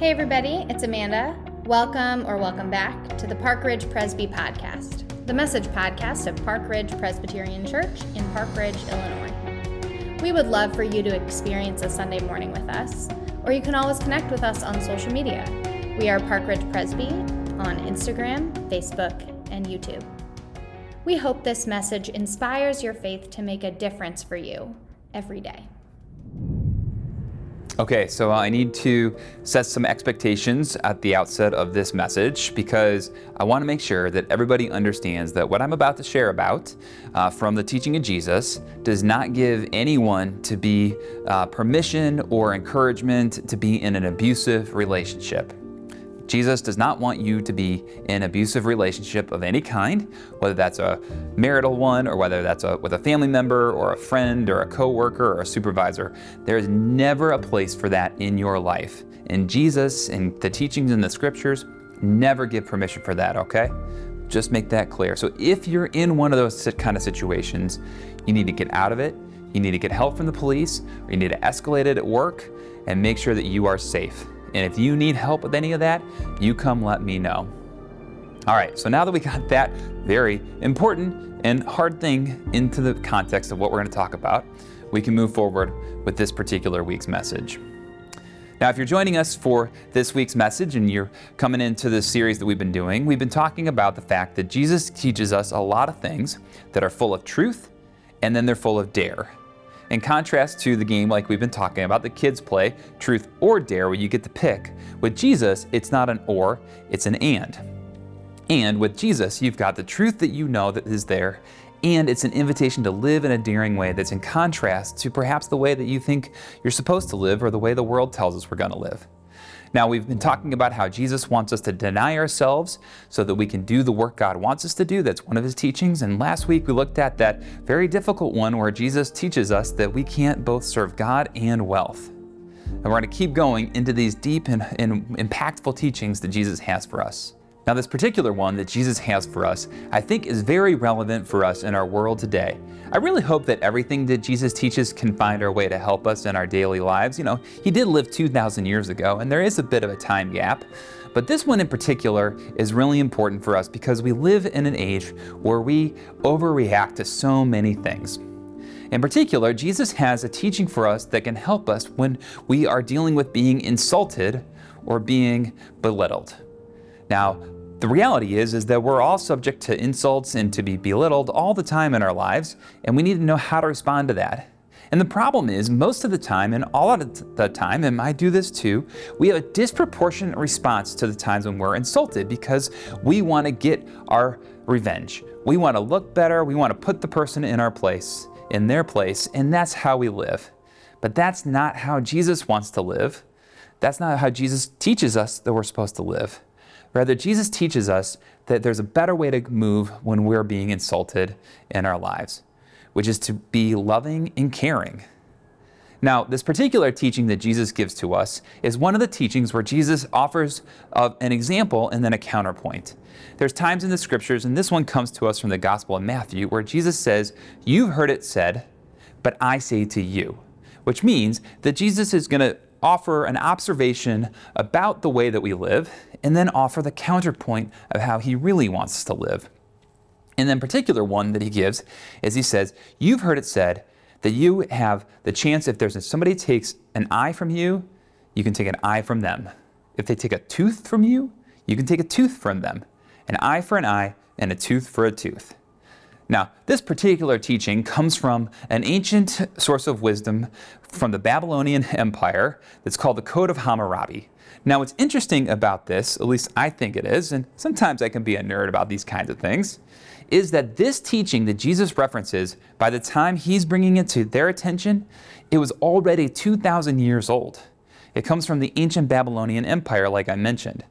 Hey, everybody, it's Amanda. Welcome or welcome back to the Park Ridge Presby Podcast, the message podcast of Park Ridge Presbyterian Church in Park Ridge, Illinois. We would love for you to experience a Sunday morning with us, or you can always connect with us on social media. We are Park Ridge Presby on Instagram, Facebook, and YouTube. We hope this message inspires your faith to make a difference for you every day. Okay, so I need to set some expectations at the outset of this message because I want to make sure that everybody understands that what I'm about to share about uh, from the teaching of Jesus does not give anyone to be uh, permission or encouragement to be in an abusive relationship. Jesus does not want you to be in abusive relationship of any kind, whether that's a marital one or whether that's a, with a family member or a friend or a coworker or a supervisor. There is never a place for that in your life. And Jesus and the teachings in the scriptures never give permission for that, okay? Just make that clear. So if you're in one of those kind of situations, you need to get out of it. You need to get help from the police, or you need to escalate it at work and make sure that you are safe. And if you need help with any of that, you come let me know. All right, so now that we got that very important and hard thing into the context of what we're going to talk about, we can move forward with this particular week's message. Now, if you're joining us for this week's message and you're coming into this series that we've been doing, we've been talking about the fact that Jesus teaches us a lot of things that are full of truth and then they're full of dare. In contrast to the game like we've been talking about, the kids play truth or dare where you get to pick. With Jesus, it's not an or, it's an and. And with Jesus, you've got the truth that you know that is there, and it's an invitation to live in a daring way that's in contrast to perhaps the way that you think you're supposed to live or the way the world tells us we're going to live. Now, we've been talking about how Jesus wants us to deny ourselves so that we can do the work God wants us to do. That's one of his teachings. And last week we looked at that very difficult one where Jesus teaches us that we can't both serve God and wealth. And we're going to keep going into these deep and, and impactful teachings that Jesus has for us. Now, this particular one that Jesus has for us, I think, is very relevant for us in our world today. I really hope that everything that Jesus teaches can find our way to help us in our daily lives. You know, he did live 2,000 years ago, and there is a bit of a time gap. But this one in particular is really important for us because we live in an age where we overreact to so many things. In particular, Jesus has a teaching for us that can help us when we are dealing with being insulted or being belittled. Now, the reality is is that we're all subject to insults and to be belittled all the time in our lives, and we need to know how to respond to that. And the problem is, most of the time, and all of the time, and I do this too, we have a disproportionate response to the times when we're insulted because we want to get our revenge. We want to look better, we want to put the person in our place, in their place, and that's how we live. But that's not how Jesus wants to live. That's not how Jesus teaches us that we're supposed to live. Rather, Jesus teaches us that there's a better way to move when we're being insulted in our lives, which is to be loving and caring. Now, this particular teaching that Jesus gives to us is one of the teachings where Jesus offers an example and then a counterpoint. There's times in the scriptures, and this one comes to us from the Gospel of Matthew, where Jesus says, You've heard it said, but I say to you, which means that Jesus is going to offer an observation about the way that we live, and then offer the counterpoint of how he really wants us to live. And then, particular one that he gives is he says, You've heard it said that you have the chance if there's somebody takes an eye from you, you can take an eye from them. If they take a tooth from you, you can take a tooth from them. An eye for an eye and a tooth for a tooth. Now, this particular teaching comes from an ancient source of wisdom from the Babylonian Empire that's called the Code of Hammurabi. Now, what's interesting about this, at least I think it is, and sometimes I can be a nerd about these kinds of things, is that this teaching that Jesus references, by the time he's bringing it to their attention, it was already 2,000 years old. It comes from the ancient Babylonian Empire, like I mentioned.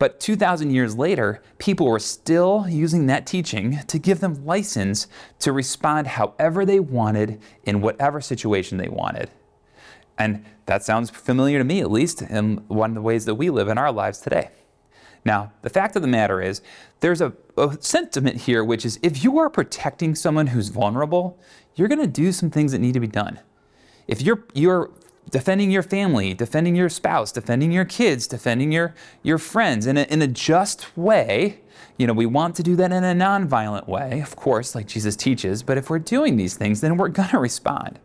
But 2,000 years later, people were still using that teaching to give them license to respond however they wanted in whatever situation they wanted. And that sounds familiar to me, at least, in one of the ways that we live in our lives today. Now, the fact of the matter is, there's a, a sentiment here which is if you are protecting someone who's vulnerable, you're going to do some things that need to be done. If you're, you're defending your family, defending your spouse, defending your kids, defending your, your friends in a, in a just way. You know, we want to do that in a nonviolent way, of course, like Jesus teaches, but if we're doing these things, then we're going to respond.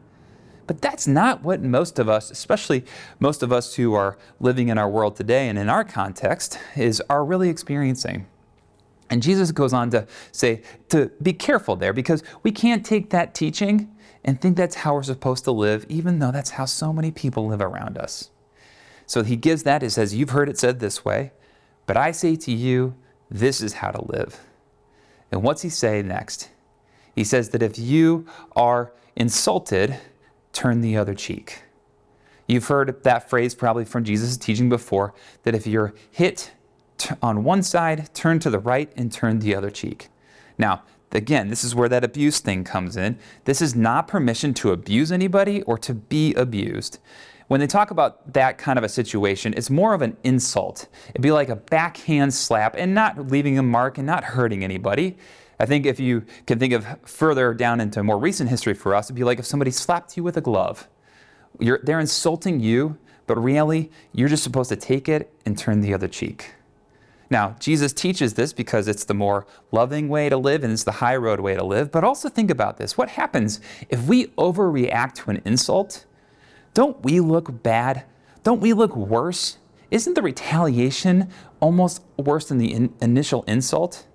But that's not what most of us, especially most of us who are living in our world today and in our context, is are really experiencing. And Jesus goes on to say to be careful there because we can't take that teaching and think that's how we're supposed to live, even though that's how so many people live around us. So he gives that, he says, You've heard it said this way, but I say to you, this is how to live. And what's he say next? He says that if you are insulted, turn the other cheek. You've heard that phrase probably from Jesus' teaching before that if you're hit on one side, turn to the right and turn the other cheek. Now, again, this is where that abuse thing comes in. This is not permission to abuse anybody or to be abused. When they talk about that kind of a situation, it's more of an insult. It'd be like a backhand slap and not leaving a mark and not hurting anybody. I think if you can think of further down into more recent history for us, it'd be like if somebody slapped you with a glove. You're, they're insulting you, but really, you're just supposed to take it and turn the other cheek. Now, Jesus teaches this because it's the more loving way to live and it's the high road way to live. But also think about this what happens if we overreact to an insult? Don't we look bad? Don't we look worse? Isn't the retaliation almost worse than the in- initial insult?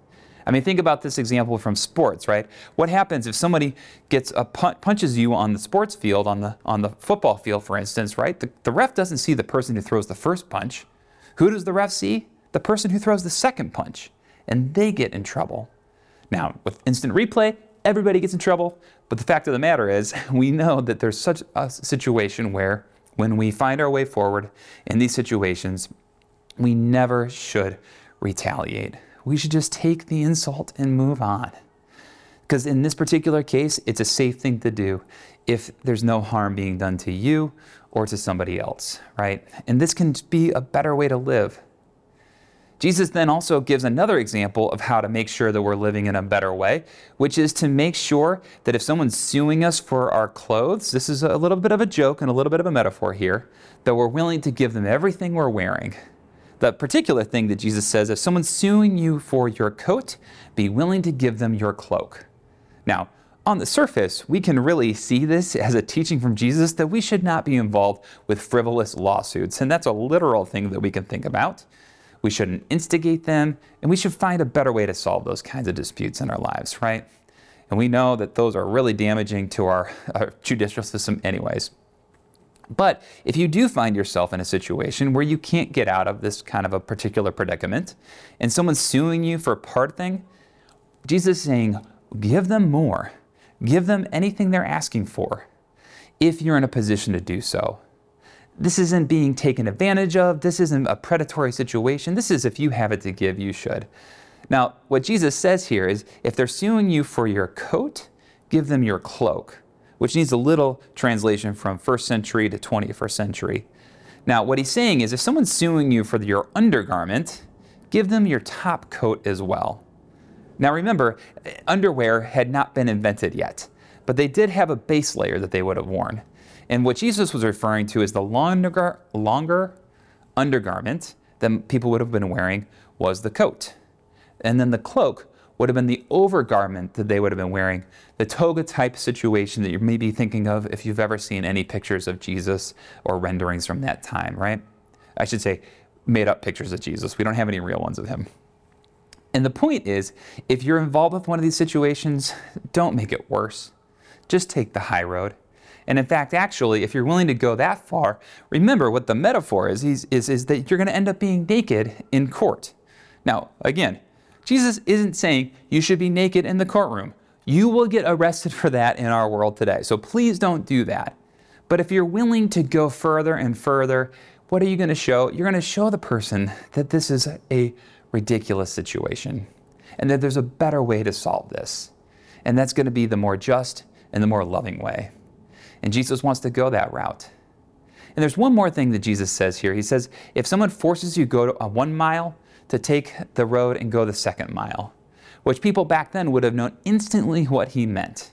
I mean, think about this example from sports, right? What happens if somebody gets a pun- punches you on the sports field, on the on the football field, for instance, right? The, the ref doesn't see the person who throws the first punch. Who does the ref see? The person who throws the second punch, and they get in trouble. Now, with instant replay, everybody gets in trouble. But the fact of the matter is, we know that there's such a situation where when we find our way forward in these situations, we never should retaliate we should just take the insult and move on. Because in this particular case, it's a safe thing to do if there's no harm being done to you or to somebody else, right? And this can be a better way to live. Jesus then also gives another example of how to make sure that we're living in a better way, which is to make sure that if someone's suing us for our clothes, this is a little bit of a joke and a little bit of a metaphor here, that we're willing to give them everything we're wearing the particular thing that Jesus says if someone's suing you for your coat, be willing to give them your cloak. Now, on the surface, we can really see this as a teaching from Jesus that we should not be involved with frivolous lawsuits, and that's a literal thing that we can think about. We shouldn't instigate them, and we should find a better way to solve those kinds of disputes in our lives, right? And we know that those are really damaging to our, our judicial system, anyways. But if you do find yourself in a situation where you can't get out of this kind of a particular predicament and someone's suing you for a part thing, Jesus is saying, give them more. Give them anything they're asking for if you're in a position to do so. This isn't being taken advantage of. This isn't a predatory situation. This is if you have it to give, you should. Now, what Jesus says here is if they're suing you for your coat, give them your cloak which needs a little translation from first century to 21st century. Now, what he's saying is if someone's suing you for your undergarment, give them your top coat as well. Now, remember, underwear had not been invented yet, but they did have a base layer that they would have worn. And what Jesus was referring to is the longer, longer undergarment that people would have been wearing was the coat. And then the cloak would have been the overgarment that they would have been wearing, the toga type situation that you may be thinking of if you've ever seen any pictures of Jesus or renderings from that time, right? I should say, made up pictures of Jesus. We don't have any real ones of him. And the point is, if you're involved with one of these situations, don't make it worse. Just take the high road. And in fact, actually, if you're willing to go that far, remember what the metaphor is, is, is, is that you're going to end up being naked in court. Now, again, Jesus isn't saying you should be naked in the courtroom. You will get arrested for that in our world today. So please don't do that. But if you're willing to go further and further, what are you going to show? You're going to show the person that this is a ridiculous situation and that there's a better way to solve this. And that's going to be the more just and the more loving way. And Jesus wants to go that route. And there's one more thing that Jesus says here. He says, if someone forces you to go a one mile, to take the road and go the second mile, which people back then would have known instantly what he meant.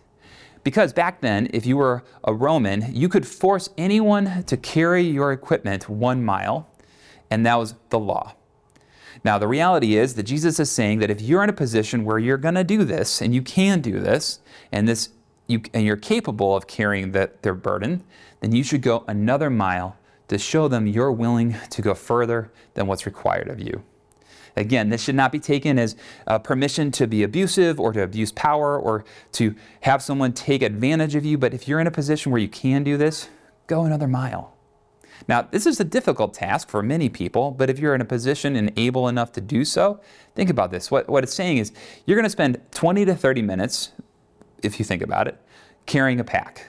Because back then, if you were a Roman, you could force anyone to carry your equipment one mile, and that was the law. Now, the reality is that Jesus is saying that if you're in a position where you're going to do this, and you can do this, and this you, and you're capable of carrying the, their burden, then you should go another mile to show them you're willing to go further than what's required of you. Again, this should not be taken as uh, permission to be abusive or to abuse power or to have someone take advantage of you. But if you're in a position where you can do this, go another mile. Now, this is a difficult task for many people, but if you're in a position and able enough to do so, think about this. What, what it's saying is you're going to spend 20 to 30 minutes, if you think about it, carrying a pack.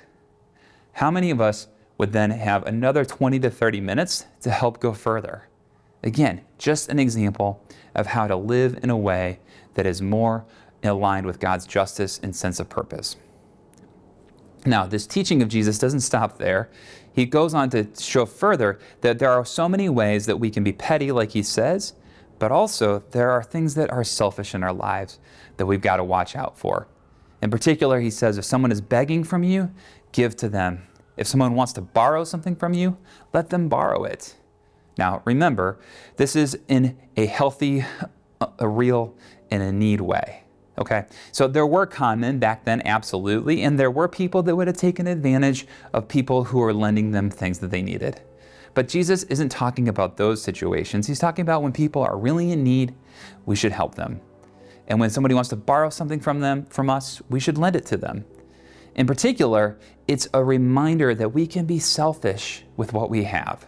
How many of us would then have another 20 to 30 minutes to help go further? Again, just an example of how to live in a way that is more aligned with God's justice and sense of purpose. Now, this teaching of Jesus doesn't stop there. He goes on to show further that there are so many ways that we can be petty, like he says, but also there are things that are selfish in our lives that we've got to watch out for. In particular, he says if someone is begging from you, give to them. If someone wants to borrow something from you, let them borrow it. Now, remember, this is in a healthy, uh, a real, and a need way. Okay, so there were con men back then, absolutely, and there were people that would have taken advantage of people who were lending them things that they needed. But Jesus isn't talking about those situations. He's talking about when people are really in need, we should help them. And when somebody wants to borrow something from them, from us, we should lend it to them. In particular, it's a reminder that we can be selfish with what we have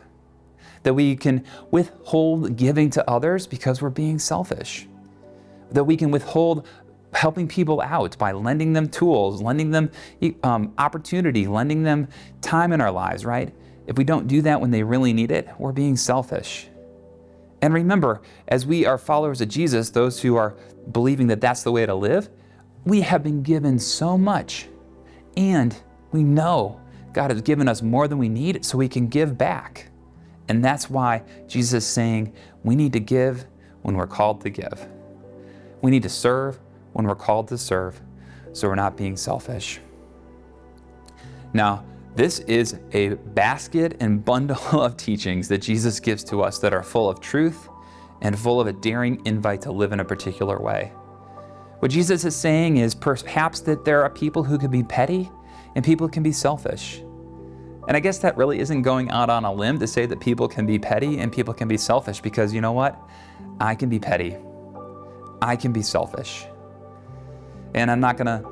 that we can withhold giving to others because we're being selfish, that we can withhold helping people out by lending them tools, lending them um, opportunity, lending them time in our lives, right? If we don't do that when they really need it, we're being selfish. And remember, as we are followers of Jesus, those who are believing that that's the way to live, we have been given so much. And we know God has given us more than we need so we can give back. And that's why Jesus is saying we need to give when we're called to give. We need to serve when we're called to serve, so we're not being selfish. Now, this is a basket and bundle of teachings that Jesus gives to us that are full of truth and full of a daring invite to live in a particular way. What Jesus is saying is perhaps that there are people who can be petty and people can be selfish. And I guess that really isn't going out on a limb to say that people can be petty and people can be selfish because you know what? I can be petty. I can be selfish. And I'm not going to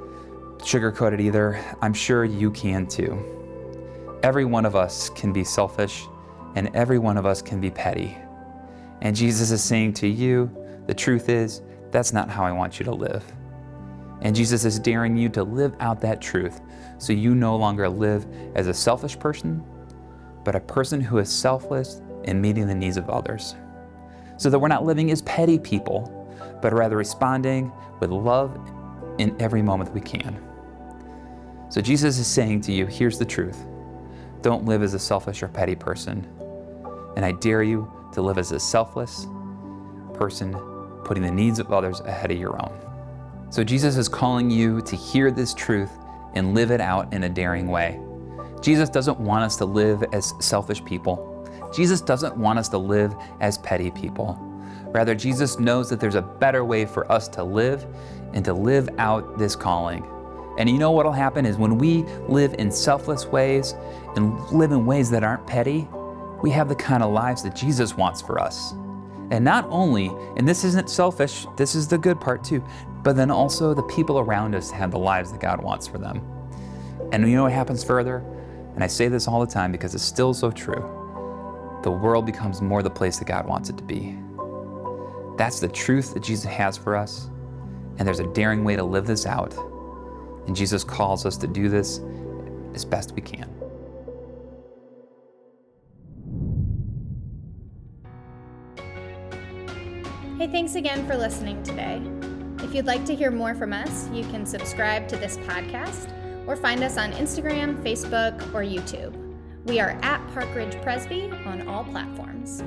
sugarcoat it either. I'm sure you can too. Every one of us can be selfish and every one of us can be petty. And Jesus is saying to you, the truth is, that's not how I want you to live. And Jesus is daring you to live out that truth so you no longer live as a selfish person, but a person who is selfless in meeting the needs of others. So that we're not living as petty people, but rather responding with love in every moment we can. So Jesus is saying to you, here's the truth. Don't live as a selfish or petty person. And I dare you to live as a selfless person, putting the needs of others ahead of your own. So Jesus is calling you to hear this truth and live it out in a daring way. Jesus doesn't want us to live as selfish people. Jesus doesn't want us to live as petty people. Rather, Jesus knows that there's a better way for us to live and to live out this calling. And you know what will happen is when we live in selfless ways and live in ways that aren't petty, we have the kind of lives that Jesus wants for us. And not only, and this isn't selfish, this is the good part too, but then also the people around us have the lives that God wants for them. And you know what happens further? And I say this all the time because it's still so true. The world becomes more the place that God wants it to be. That's the truth that Jesus has for us. And there's a daring way to live this out. And Jesus calls us to do this as best we can. Hey, thanks again for listening today. If you'd like to hear more from us, you can subscribe to this podcast or find us on Instagram, Facebook, or YouTube. We are at Park Ridge Presby on all platforms.